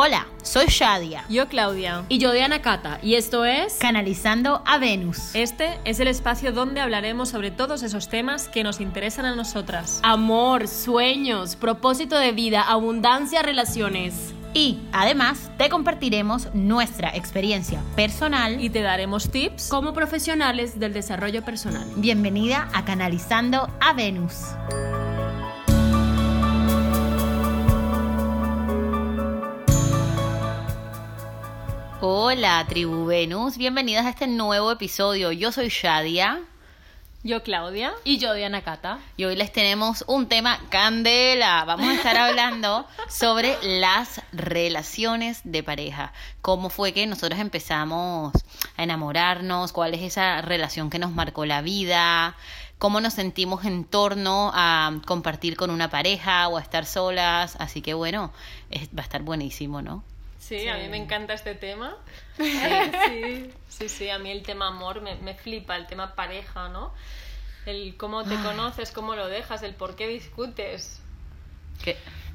Hola, soy Shadia. Yo Claudia. Y yo Diana Cata. Y esto es Canalizando a Venus. Este es el espacio donde hablaremos sobre todos esos temas que nos interesan a nosotras. Amor, sueños, propósito de vida, abundancia, relaciones. Y además te compartiremos nuestra experiencia personal Y te daremos tips. Como profesionales del desarrollo personal. Bienvenida a Canalizando a Venus. Hola, tribu Venus, bienvenidas a este nuevo episodio. Yo soy Shadia Yo Claudia. Y yo Diana Cata. y hoy les tenemos un tema candela. Vamos a estar hablando sobre las relaciones de pareja. Cómo fue que nosotros empezamos a enamorarnos, cuál es esa relación que nos marcó la vida, cómo nos sentimos en torno a compartir con una pareja o a estar solas. Así que bueno, es- va a estar buenísimo, ¿no? Sí, a mí me encanta este tema. Sí, sí, sí, a mí el tema amor me, me flipa, el tema pareja, ¿no? El cómo te conoces, cómo lo dejas, el por qué discutes.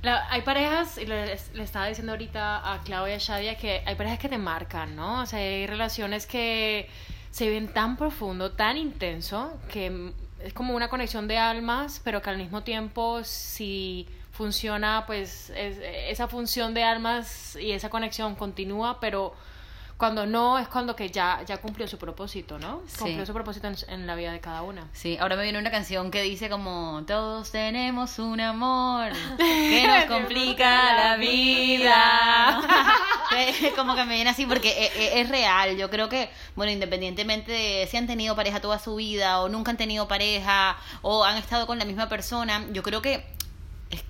La- hay parejas, y le, le estaba diciendo ahorita a Claudia y a Shadia que hay parejas que te marcan, ¿no? O sea, hay relaciones que se viven tan profundo, tan intenso, que es como una conexión de almas, pero que al mismo tiempo, si funciona, pues es- esa función de almas y esa conexión continúa, pero cuando no, es cuando que ya, ya cumplió su propósito, ¿no? Sí. Cumplió su propósito en, en la vida de cada una. Sí, ahora me viene una canción que dice como todos tenemos un amor que nos complica la vida. como que me viene así porque e- e- es, real. Yo creo que, bueno, independientemente de si han tenido pareja toda su vida o nunca han tenido pareja o han estado con la misma persona, yo creo que es- es-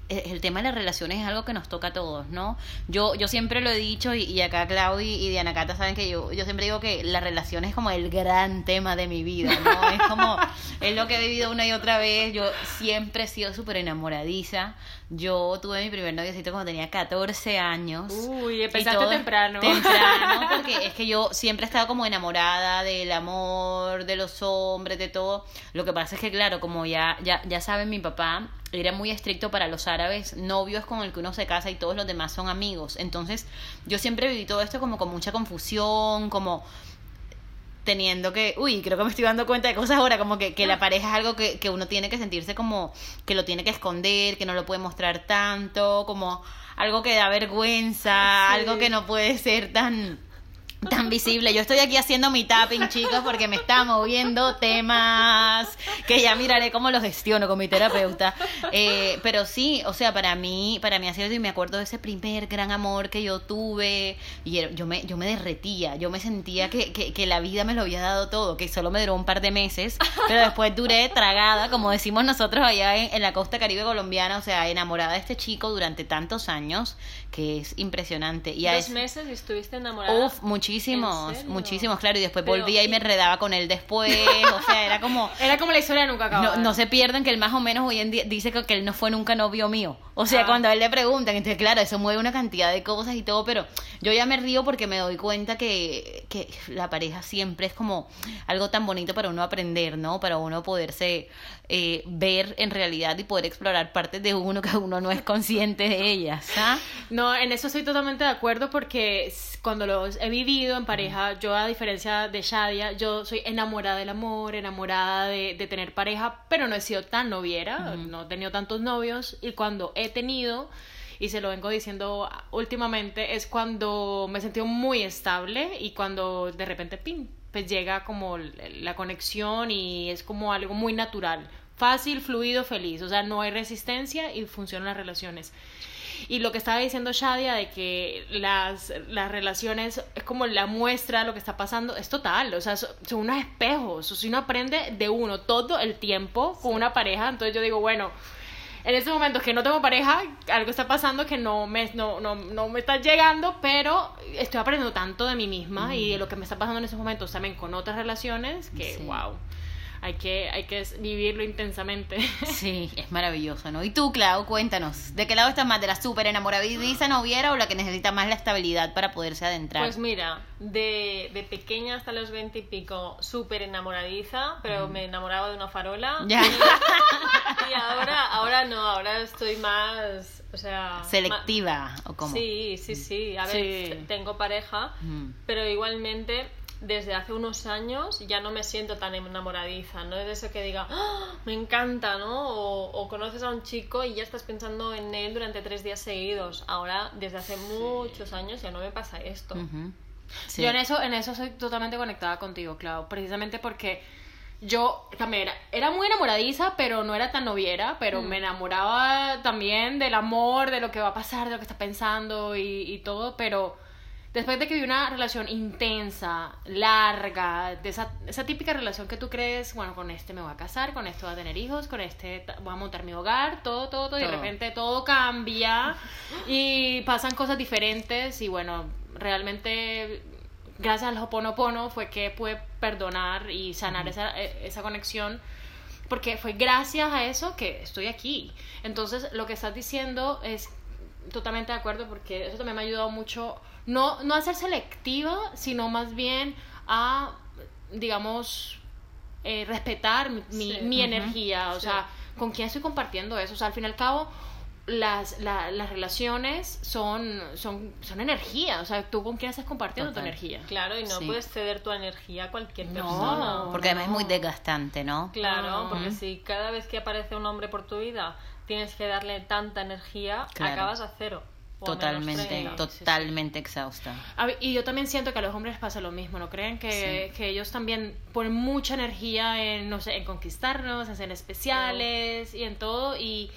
el tema de las relaciones es algo que nos toca a todos, ¿no? Yo, yo siempre lo he dicho y, y acá Claudia y Diana Cata saben que yo, yo siempre digo que la relación es como el gran tema de mi vida, ¿no? Es como, es lo que he vivido una y otra vez. Yo siempre he sido súper enamoradiza. Yo tuve mi primer noviocito cuando tenía 14 años. Uy, empezaste temprano. Temprano, porque es que yo siempre he estado como enamorada del amor, de los hombres, de todo. Lo que pasa es que, claro, como ya, ya, ya saben, mi papá era muy estricto para los árabes. Novio es con el que uno se casa y todos los demás son amigos. Entonces, yo siempre viví todo esto como con mucha confusión, como teniendo que, uy, creo que me estoy dando cuenta de cosas ahora, como que, que la pareja es algo que, que uno tiene que sentirse como que lo tiene que esconder, que no lo puede mostrar tanto, como algo que da vergüenza, algo que no puede ser tan tan visible. Yo estoy aquí haciendo mi tapping, chicos, porque me está moviendo temas que ya miraré cómo los gestiono con mi terapeuta. Eh, pero sí, o sea, para mí, para mí ha sido y me acuerdo de ese primer gran amor que yo tuve y yo me, yo me derretía, yo me sentía que, que, que la vida me lo había dado todo, que solo me duró un par de meses, pero después duré tragada, como decimos nosotros allá en, en la costa caribe colombiana, o sea, enamorada de este chico durante tantos años, que es impresionante. Y Dos ese- meses y estuviste enamorada. Uf, muchísimos, muchísimos, claro, y después Pero- volvía y me enredaba con él después, o sea, era como... Era como la historia nunca acababa. No, no se pierdan que él más o menos hoy en día dice que, que él no fue nunca novio mío. O sea, Ah. cuando a él le preguntan, entonces claro, eso mueve una cantidad de cosas y todo, pero yo ya me río porque me doy cuenta que, que la pareja siempre es como algo tan bonito para uno aprender, ¿no? Para uno poderse eh, ver en realidad y poder explorar partes de uno que uno no es consciente de ellas, ¿ah? No, en eso estoy totalmente de acuerdo porque cuando los he vivido en pareja, yo a diferencia de Shadia, yo soy enamorada del amor, enamorada de, de tener pareja, pero no he sido tan noviera, no he tenido tantos novios y cuando he tenido, y se lo vengo diciendo últimamente, es cuando me he sentido muy estable y cuando de repente, pim, pues llega como la conexión y es como algo muy natural. Fácil, fluido, feliz. O sea, no hay resistencia y funcionan las relaciones. Y lo que estaba diciendo Shadia de que las, las relaciones es como la muestra de lo que está pasando, es total, o sea, so- son, unos espejos, o sea, uno aprende de uno todo el tiempo con una pareja, entonces yo digo, bueno, en estos momentos que no tengo pareja, algo está pasando que no me, no, no, no me está llegando, pero estoy aprendiendo tanto de mí misma y de lo que me está pasando en estos momentos también con otras relaciones que, Sí. wow. hay que, hay que vivirlo intensamente. Sí, es maravilloso, ¿no? Y tú, Clau, cuéntanos, ¿de qué lado estás más? ¿De la súper enamoradiza noviera o la que necesita más la estabilidad para poderse adentrar? Pues mira, de, de pequeña hasta los 20 y pico, súper enamoradiza, pero me enamoraba de una farola. Ya. Y, ahora, ahora no, ahora estoy más, o sea... Selectiva, ¿o cómo? Sí, sí, sí. A ver, Sí. tengo pareja, pero igualmente desde hace unos años ya no me siento tan enamoradiza, no es de eso que diga, "Ah, me encanta, ¿no? O, o conoces a un chico y ya estás pensando en él durante tres días seguidos. Ahora, desde hace muchos años ya no me pasa esto. Sí. Yo en eso, en eso soy totalmente conectada contigo, Clau, precisamente porque yo también era, era muy enamoradiza, pero no era tan noviera, pero me enamoraba también del amor, de lo que va a pasar, de lo que está pensando y, y todo, pero después de que vi una relación intensa, larga, de esa, esa típica relación que tú crees, bueno, con este me voy a casar, con este voy a tener hijos, con este voy a montar mi hogar, todo, todo, todo, y de repente todo cambia y pasan cosas diferentes y bueno, realmente gracias al Hoponopono fue que pude perdonar y sanar esa, eh, esa conexión porque fue gracias a eso que estoy aquí. Entonces, lo que estás diciendo es totalmente de acuerdo porque eso también me ha ayudado mucho, no, no a ser selectiva, sino más bien a, digamos, eh, respetar mi, mi- Sí. mi energía, o Sí. sea, con quién estoy compartiendo eso. O sea, al fin y al cabo, las, la- las relaciones son, son, son energía, o sea, tú con quién estás compartiendo Total. tu energía. Claro, y no Sí. puedes ceder tu energía a cualquier No. persona. Porque además es muy desgastante, ¿no? Claro, No. porque si cada vez que aparece un hombre por tu vida tienes que darle tanta energía, Claro. acabas a cero. Totalmente, 30. totalmente exhausta. Y yo también siento que a los hombres les pasa lo mismo, ¿no creen? Que, que ellos también ponen mucha energía en, no sé, en conquistarnos, en ser especiales y en todo. Y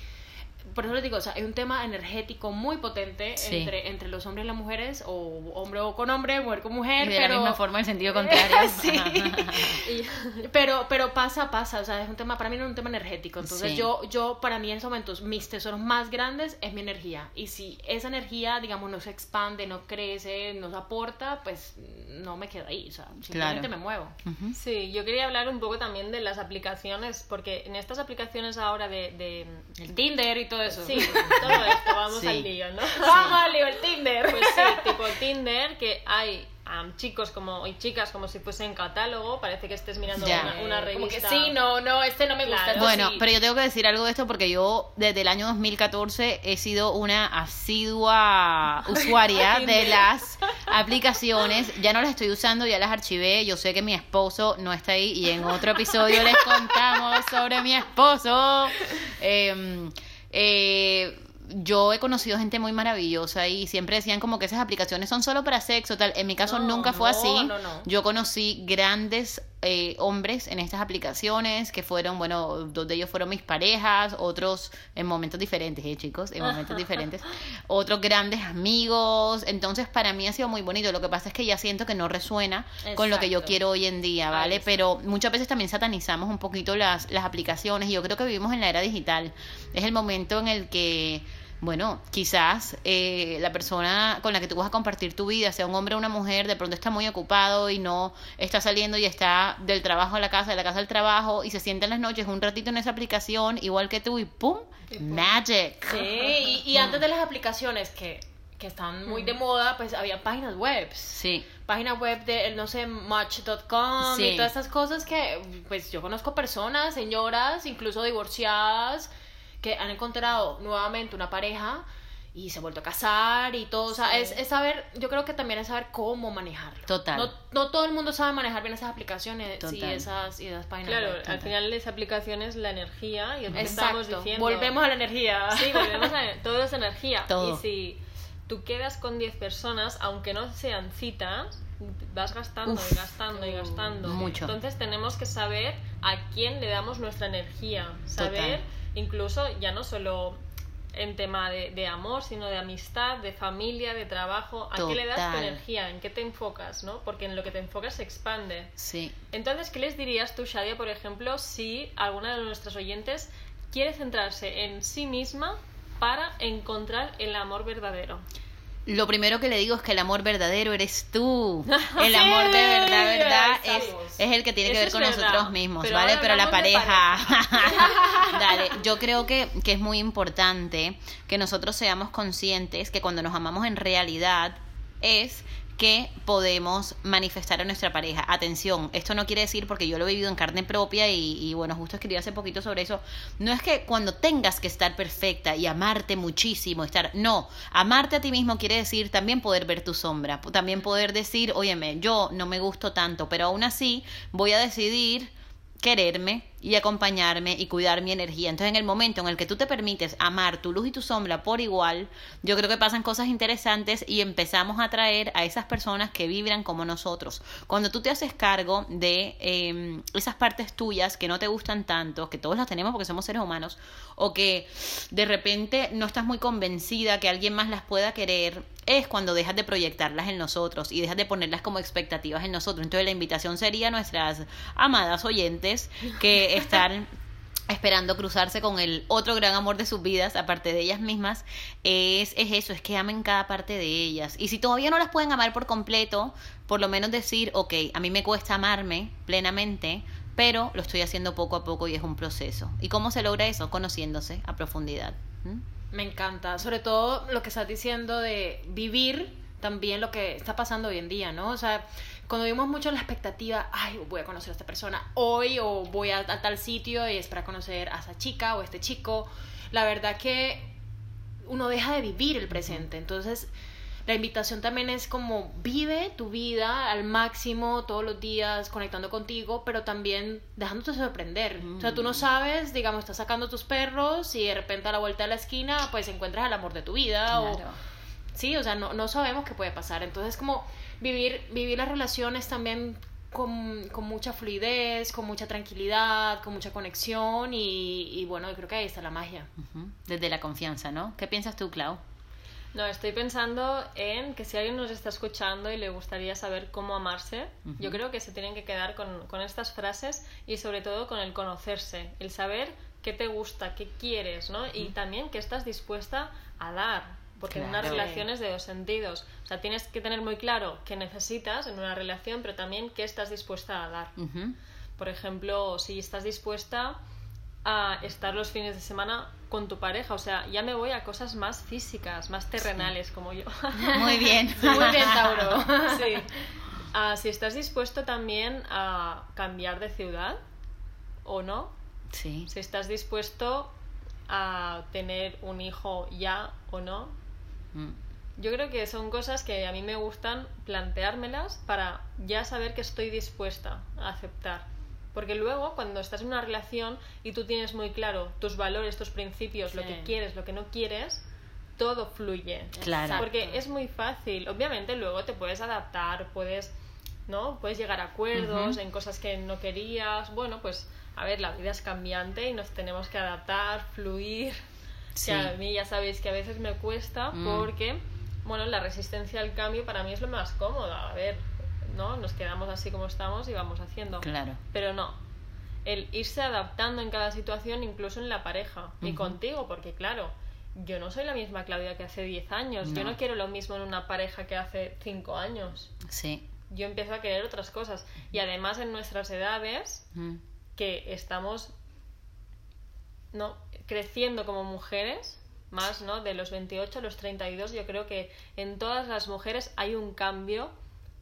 por eso les digo, o sea, hay un tema energético muy potente Sí. entre, entre los hombres y las mujeres, o hombre o con hombre, mujer con mujer. Y de pero... la misma forma, en sentido contrario. Sí. Y- Pero, pero pasa, pasa, o sea, es un tema, para mí no es un tema energético. Entonces Sí. yo, yo, para mí en esos momentos, mis tesoros más grandes es mi energía. Y si esa energía, digamos, no se expande, no crece, no se aporta, pues no me quedo ahí, o sea, simplemente Claro. me muevo. Ujú. Sí, yo quería hablar un poco también de las aplicaciones, porque en estas aplicaciones ahora de... de- El Tinder y todo eso. Sí, todo esto, vamos Sí. al lío, ¿no? Vamos al lío, el Tinder. Pues sí, tipo Tinder, que hay am, chicos como y chicas como si fuesen catálogo, parece que estés mirando Ya. una, una Como que revista. sí, no, no, este no me gusta. Claro. Bueno, sí. pero yo tengo que decir algo de esto porque yo desde el año 2014 he sido una asidua usuaria de las aplicaciones. Ya no las estoy usando, ya las archivé. Yo sé que mi esposo no está ahí y en otro episodio les contamos sobre mi esposo. Eh, eh, yo he conocido gente muy maravillosa y siempre decían como que esas aplicaciones son solo para sexo tal. En mi caso No, nunca fue no, así. no, no. Yo conocí grandes eh, hombres en estas aplicaciones que fueron, bueno, dos de ellos fueron mis parejas, otros en momentos diferentes, ¿eh, chicos? En momentos diferentes. Otros grandes amigos. Entonces, para mí ha sido muy bonito. Lo que pasa es que ya siento que no resuena con lo que yo quiero hoy en día, ¿vale? Pero muchas veces también satanizamos un poquito las, las aplicaciones y yo creo que vivimos en la era digital. Es el momento en el que bueno, quizás eh, la persona con la que tú vas a compartir tu vida, sea un hombre o una mujer, de pronto está muy ocupado y no está saliendo y está del trabajo a la casa, de la casa al trabajo y se sienta en las noches un ratito en esa aplicación, igual que tú, y ¡pum! ¡Magic! Sí, y, y antes de las aplicaciones que, que están muy de moda, pues había páginas web. Sí, Página web de, no sé, match.com Sí. y todas estas cosas que, pues yo conozco personas, señoras, incluso divorciadas, que han encontrado nuevamente una pareja y se han vuelto a casar y todo. O sea, Sí. es, es saber, yo creo que también es saber cómo manejarlo. Total. No, no todo el mundo sabe manejar bien esas aplicaciones y esas, y esas páginas Claro, web. al final esa aplicación es la energía y es lo que estamos diciendo. Volvemos a la energía. Sí, volvemos a todo es energía. Todo. Y si tú quedas con 10 personas, aunque no sean citas, vas gastando Uf. y gastando y gastando. Mucho. Entonces tenemos que saber a quién le damos nuestra energía. Saber, Total. Incluso ya no solo en tema de, de amor, sino de amistad, de familia, de trabajo. ¿A qué le das tu energía? ¿En qué te enfocas? ¿no? Porque en lo que te enfocas se expande. sí. Entonces, ¿qué les dirías tú, Shadia, por ejemplo, si alguna de nuestros oyentes quiere centrarse en sí misma para encontrar el amor verdadero? Lo primero que le digo es que el amor verdadero eres tú. El amor de verdad, verdad, es, es el que tiene que Eso ver con verdad. nosotros mismos, Pero ¿vale? Pero la pareja. Dale, yo creo que, que es muy importante que nosotros seamos conscientes que cuando nos amamos en realidad es que podemos manifestar a nuestra pareja. Atención, esto no quiere decir, porque yo lo he vivido en carne propia y, bueno, justo escribí hace poquito sobre eso, no es que cuando tengas que estar perfecta y amarte muchísimo, estar, no, amarte a ti mismo quiere decir también poder ver tu sombra, también poder decir, óyeme, yo no me gusto tanto, pero aún así voy a decidir quererme y acompañarme y cuidar mi energía. Entonces, en el momento en el que tú te permites amar tu luz y tu sombra por igual, yo creo que pasan cosas interesantes y empezamos a atraer a esas personas que vibran como nosotros. Cuando tú te haces cargo de eh, esas partes tuyas que no te gustan tanto, que todos las tenemos porque somos seres humanos, o que de repente no estás muy convencida que alguien más las pueda querer, es cuando dejas de proyectarlas en nosotros y dejas de ponerlas como expectativas en nosotros. Entonces la invitación sería a nuestras amadas oyentes que están esperando cruzarse con el otro gran amor de sus vidas, aparte de ellas mismas, es, es eso, es que amen cada parte de ellas. Y si todavía no las pueden amar por completo, por lo menos decir, ok, a mí me cuesta amarme plenamente, pero lo estoy haciendo poco a poco y es un proceso. ¿Y cómo se logra eso? Conociéndose a profundidad. Me encanta, sobre todo lo que estás diciendo de vivir también lo que está pasando hoy en día, ¿no? O sea, cuando vimos mucho la expectativa, ay, voy a conocer a esta persona hoy o voy a, a tal sitio y es para conocer a esa chica o a este chico, la verdad que uno deja de vivir el presente, entonces la invitación también es como vive tu vida al máximo todos los días conectando contigo, pero también dejándote sorprender. O sea, tú no sabes, digamos, estás sacando tus perros y de repente a la vuelta de la esquina pues encuentras el amor de tu vida o Claro. sí, o sea, no, no sabemos qué puede pasar. Entonces, como vivir, vivir las relaciones también con, con mucha fluidez, con mucha tranquilidad, con mucha conexión y, y bueno, yo creo que ahí está la magia. Desde la confianza, ¿no? ¿Qué piensas tú, Clau? No, estoy pensando en que si alguien nos está escuchando y le gustaría saber cómo amarse, yo creo que se tienen que quedar con, con estas frases y sobre todo con el conocerse, el saber qué te gusta, qué quieres, ¿no? Y también qué estás dispuesta a dar, porque en una Claro. relación es de dos sentidos. O sea, tienes que tener muy claro qué necesitas en una relación, pero también qué estás dispuesta a dar. Por ejemplo, si estás dispuesta a estar los fines de semana con tu pareja, o sea, ya me voy a cosas más físicas, más terrenales como yo. Muy bien. Muy bien, Tauro. sí. Ah, si estás dispuesto también a cambiar de ciudad o no, Sí. si estás dispuesto a tener un hijo ya o no. Yo creo que son cosas que a mí me gustan planteármelas para ya saber que estoy dispuesta a aceptar. Porque luego, cuando estás en una relación y tú tienes muy claro tus valores, tus principios, lo que quieres, lo que no quieres, todo fluye. Claro. Porque es muy fácil. Obviamente luego te puedes adaptar, puedes, ¿no? Puedes llegar a acuerdos en cosas que no querías. Bueno, pues a ver, la vida es cambiante y nos tenemos que adaptar, fluir. Sí. Que a mí ya sabéis que a veces me cuesta Mm. porque, bueno, la resistencia al cambio para mí es lo más cómodo. A ver, ¿no? Nos quedamos así como estamos y vamos haciendo. Claro. Pero no. El irse adaptando en cada situación, incluso en la pareja y Ujú. contigo, porque claro, yo no soy la misma Claudia que hace 10 años. Yo No. no quiero lo mismo en una pareja que hace 5 años. Sí. Yo empiezo a querer otras cosas. Y además en nuestras edades, Mm. que estamos no creciendo como mujeres más no de los 28 a los 32 yo creo que en todas las mujeres hay un cambio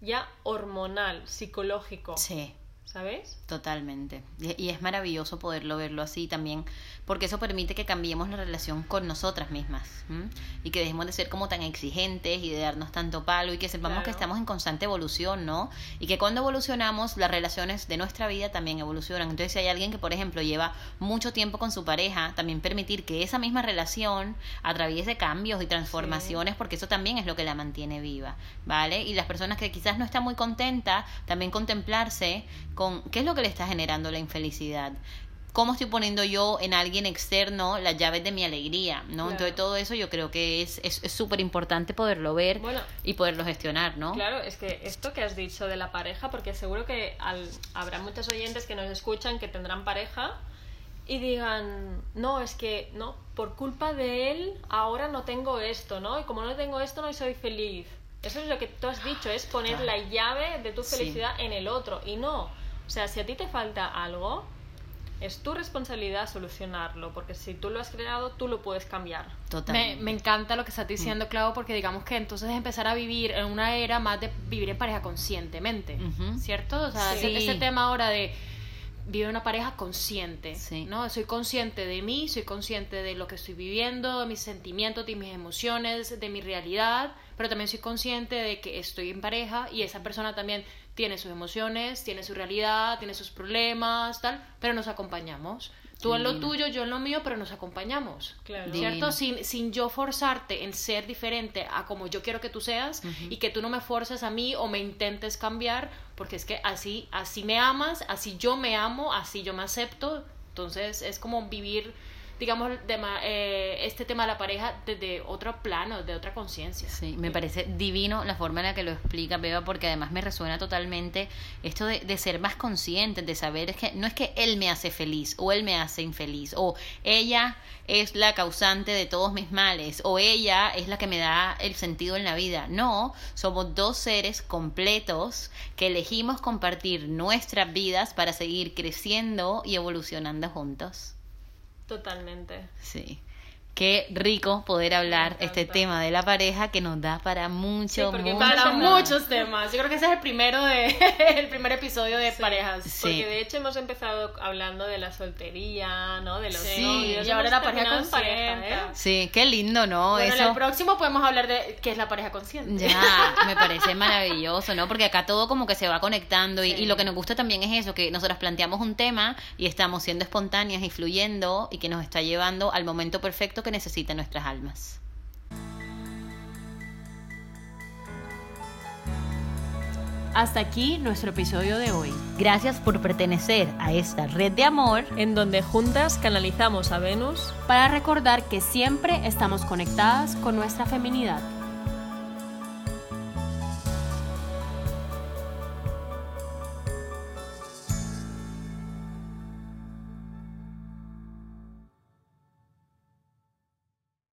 ya hormonal psicológico Sí. ¿Sabéis? Totalmente. Y, es maravilloso poderlo verlo así también, porque eso permite que cambiemos la relación con nosotras mismas ¿m? y que dejemos de ser como tan exigentes y de darnos tanto palo y que sepamos Claro. que estamos en constante evolución, ¿no? Y que cuando evolucionamos, las relaciones de nuestra vida también evolucionan. Entonces, si hay alguien que, por ejemplo, lleva mucho tiempo con su pareja, también permitir que esa misma relación atraviese cambios y transformaciones, porque eso también es lo que la mantiene viva, ¿vale? Y las personas que quizás no están muy contentas, también contemplarse con qué es lo que le está generando la infelicidad. ¿Cómo estoy poniendo yo en alguien externo las llaves de mi alegría? ¿no? Claro. Entonces todo eso yo creo que es es es súper importante poderlo ver Bueno. y poderlo gestionar, ¿no? Claro, es que esto que has dicho de la pareja, porque seguro que al- habrá muchos oyentes que nos escuchan que tendrán pareja y digan, no, es que, no, por culpa de él ahora no tengo esto, ¿no? Y como no tengo esto no soy feliz. Eso es lo que tú has dicho, es poner la llave de tu Sí. felicidad en el otro y no. O sea, si a ti te falta algo, es tu responsabilidad solucionarlo, porque si tú lo has creado, tú lo puedes cambiar. Me, Totalmente. me encanta lo que estás diciendo, Clau, porque digamos que entonces es empezar a vivir en una era más de vivir en pareja conscientemente. ¿cierto? O sea, Sí. ese, ese tema ahora de vivir una pareja consciente, Sí. ¿no? Soy consciente de mí, soy consciente de lo que estoy viviendo, de mis sentimientos, de mis emociones, de mi realidad, pero también soy consciente de que estoy en pareja y esa persona también tiene sus emociones, tiene su realidad, tiene sus problemas, tal, pero nos acompañamos. Tú en lo tuyo, yo en lo mío, pero nos acompañamos. Claro. ¿Cierto? Sin, sin yo forzarte en ser diferente a como yo quiero que tú seas y que tú no me forces a mí o me intentes cambiar, porque es que así, así me amas, así yo me amo, así yo me acepto. Entonces es como vivir, digamos, de ma- eh, este tema de la pareja desde otro plano, de otra conciencia. Sí, me parece divino la forma en la que lo explica Beba, porque además me resuena totalmente esto de, de ser más consciente, de saber es que no es que él me hace feliz o él me hace infeliz, o ella es la causante de todos mis males, o ella es la que me da el sentido en la vida. No, somos dos seres completos que elegimos compartir nuestras vidas para seguir creciendo y evolucionando juntos. Totalmente. Sí. Qué rico poder hablar este tema de la pareja que nos da para mucho, Sí, mucho Para Muchos temas. Yo creo que ese es el primero de el primer episodio de parejas. Sí. Porque de hecho hemos empezado hablando de la soltería, ¿no? De los Sí, novios. y ahora la pareja en pareja, consciente. ¿eh? Sí, qué lindo, ¿no? Bueno, en Eso el próximo podemos hablar de qué es la pareja consciente. ya me parece maravilloso, ¿no? Porque acá todo como que se va conectando y, y lo que nos gusta también es eso, que nosotros planteamos un tema y estamos siendo espontáneas y fluyendo y que nos está llevando al momento perfecto que necesitan nuestras almas. Hasta aquí nuestro episodio de hoy. Gracias por pertenecer a esta red de amor. En donde juntas canalizamos a Venus Para recordar que siempre estamos conectadas con nuestra feminidad.